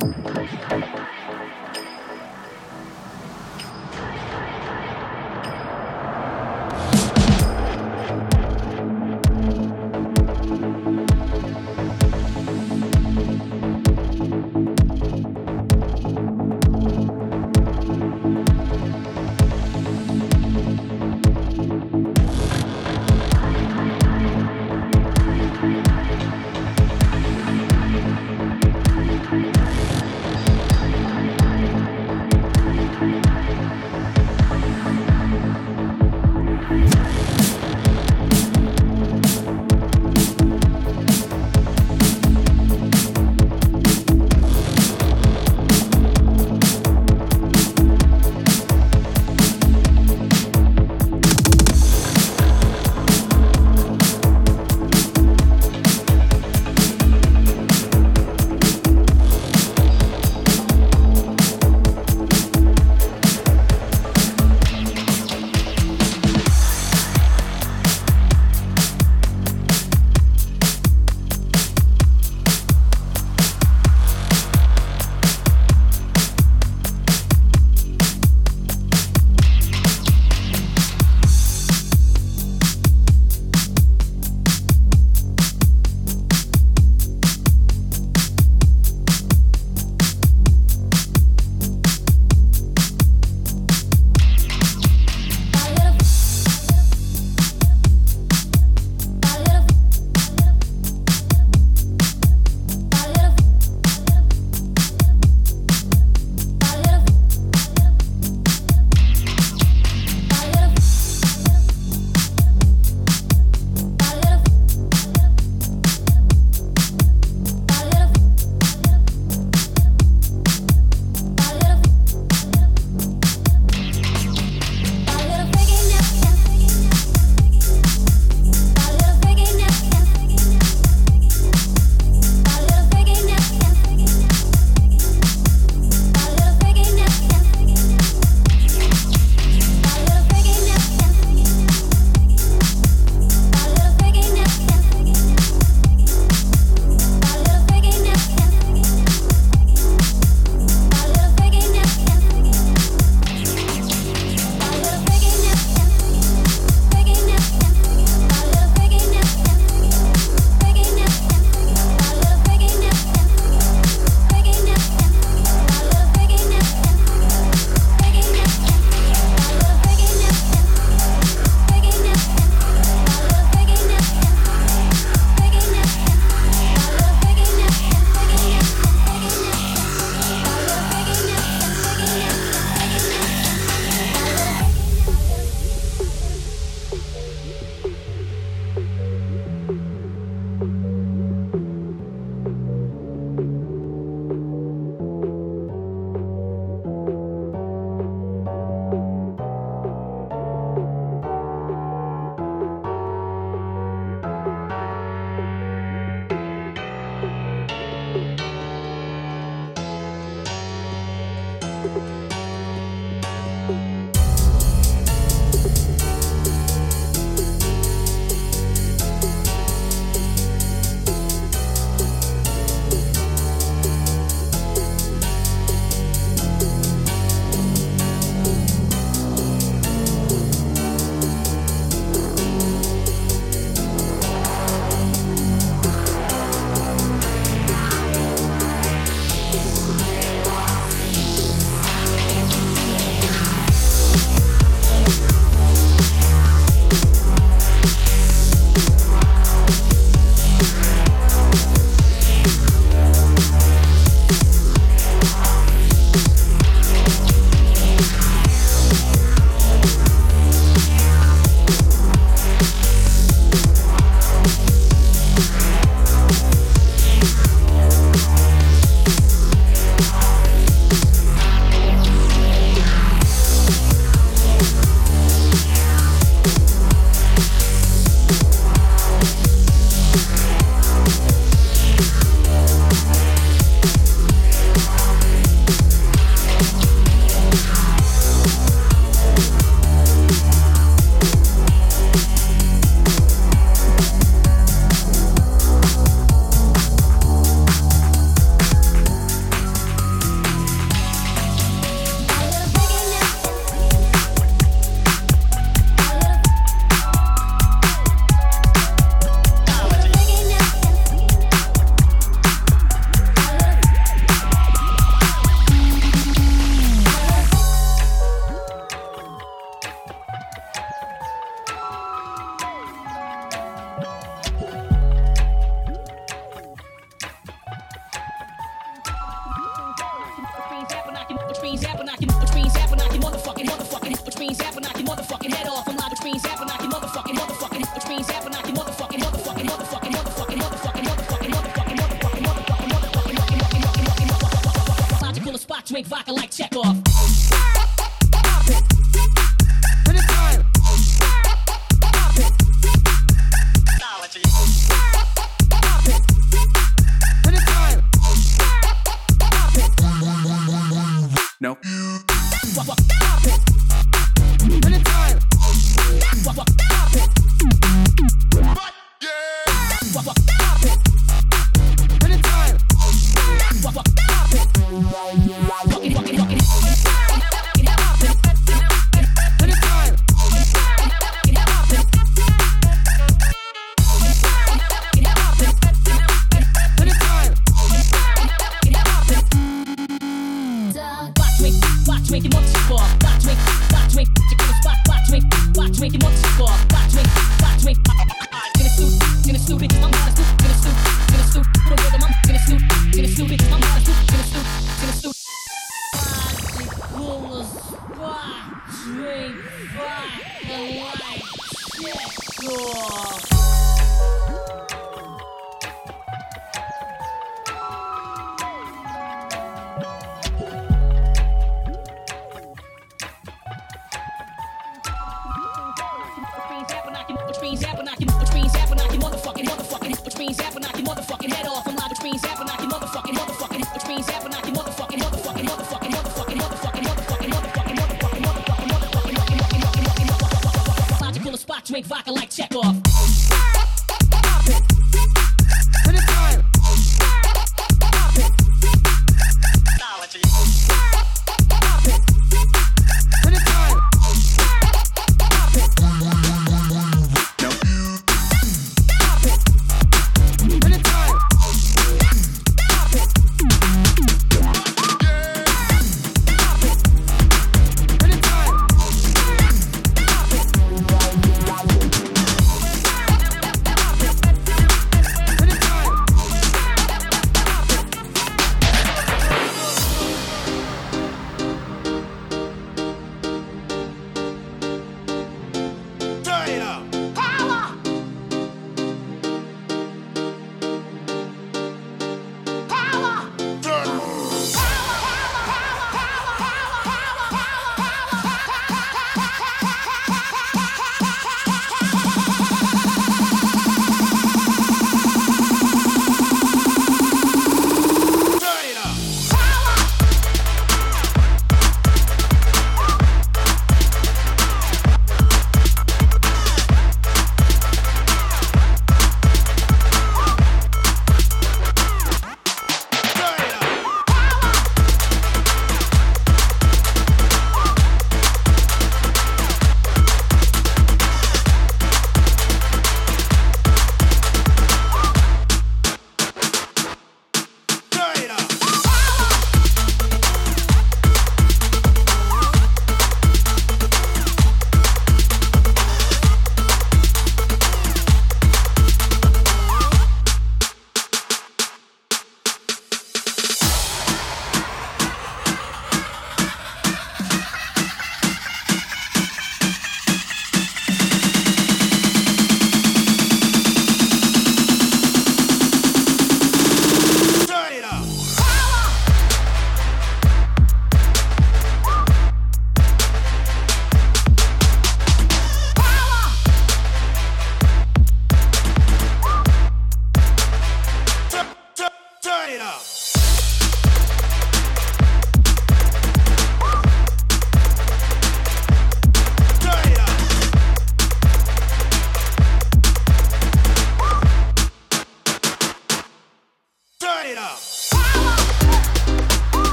life.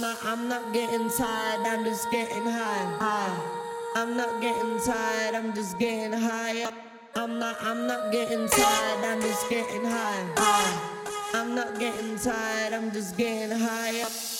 I'm not, I'm not getting tired, I'm just getting high, high. I'm not getting tired, I'm just getting high. I'm not, I'm not getting tired, I'm just getting high, high. I'm not getting tired, I'm just getting high.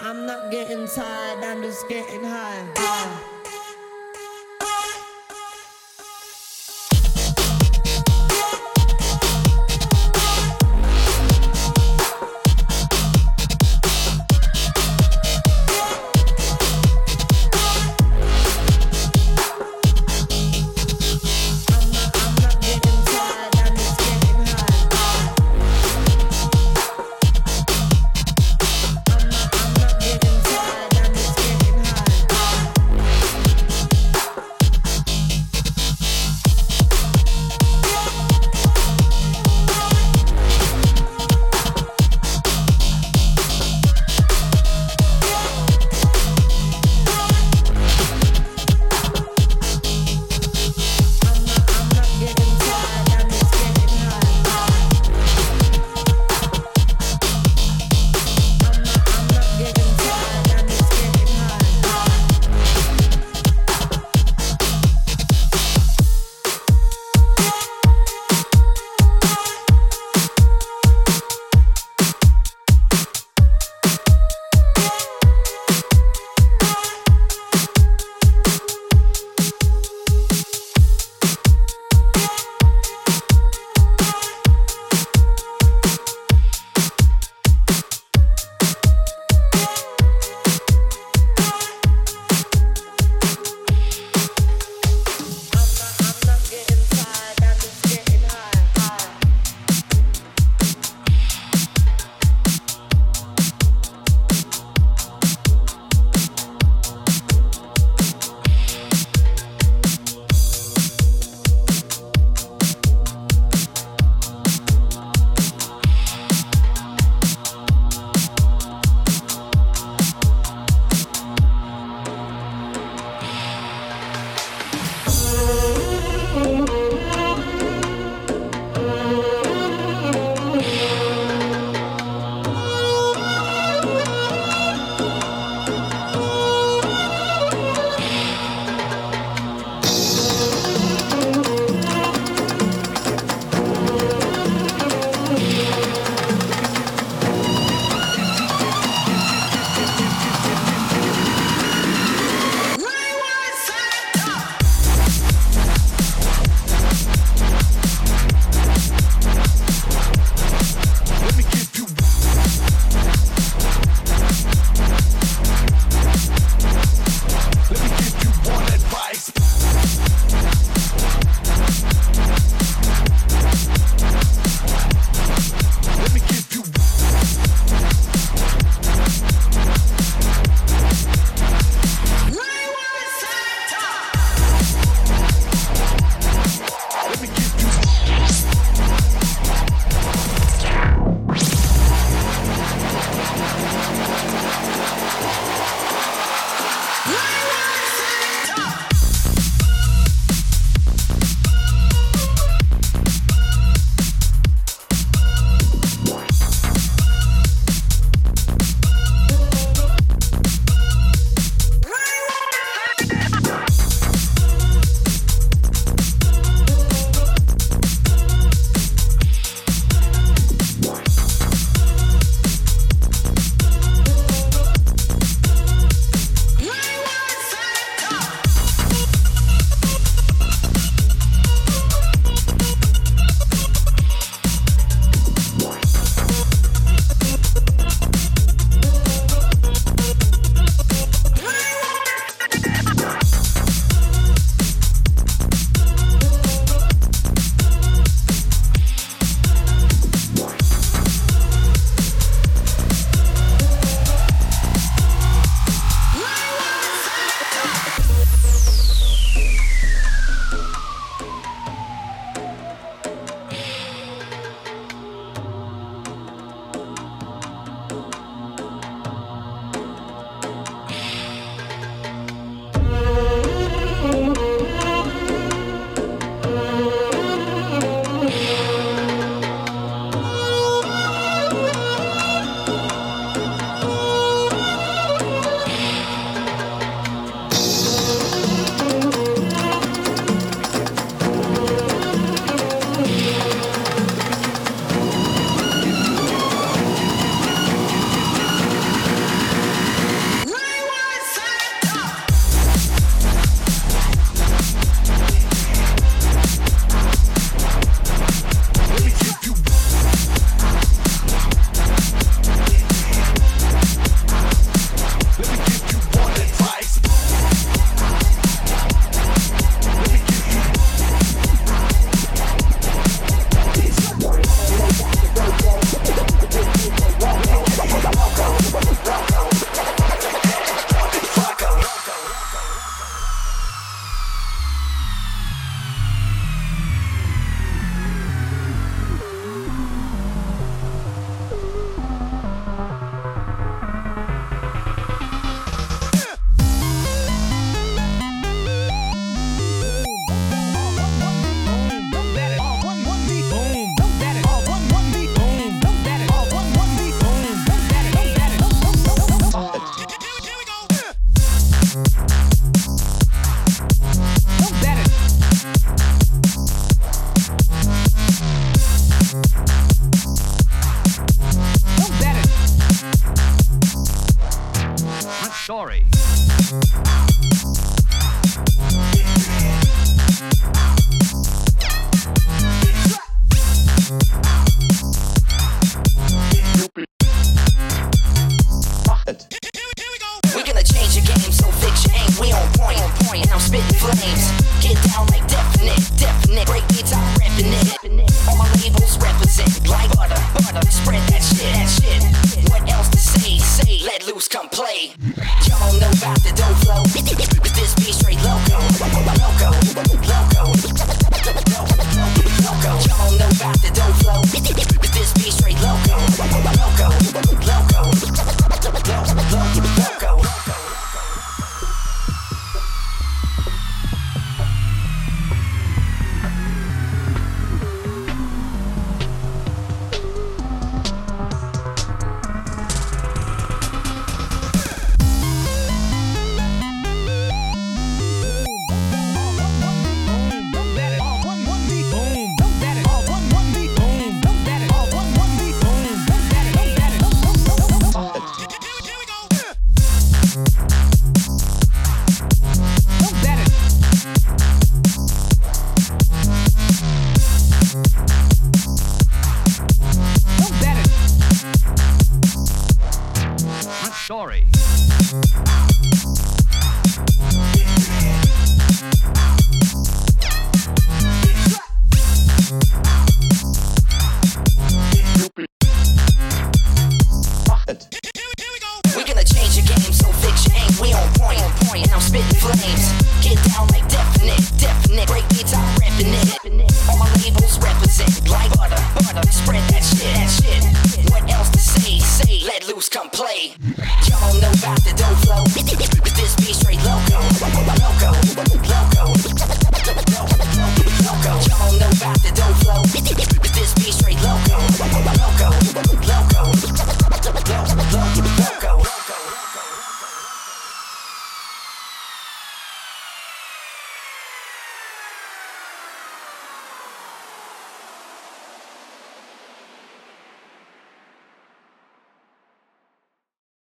I'm not, getting tired, I'm just getting high,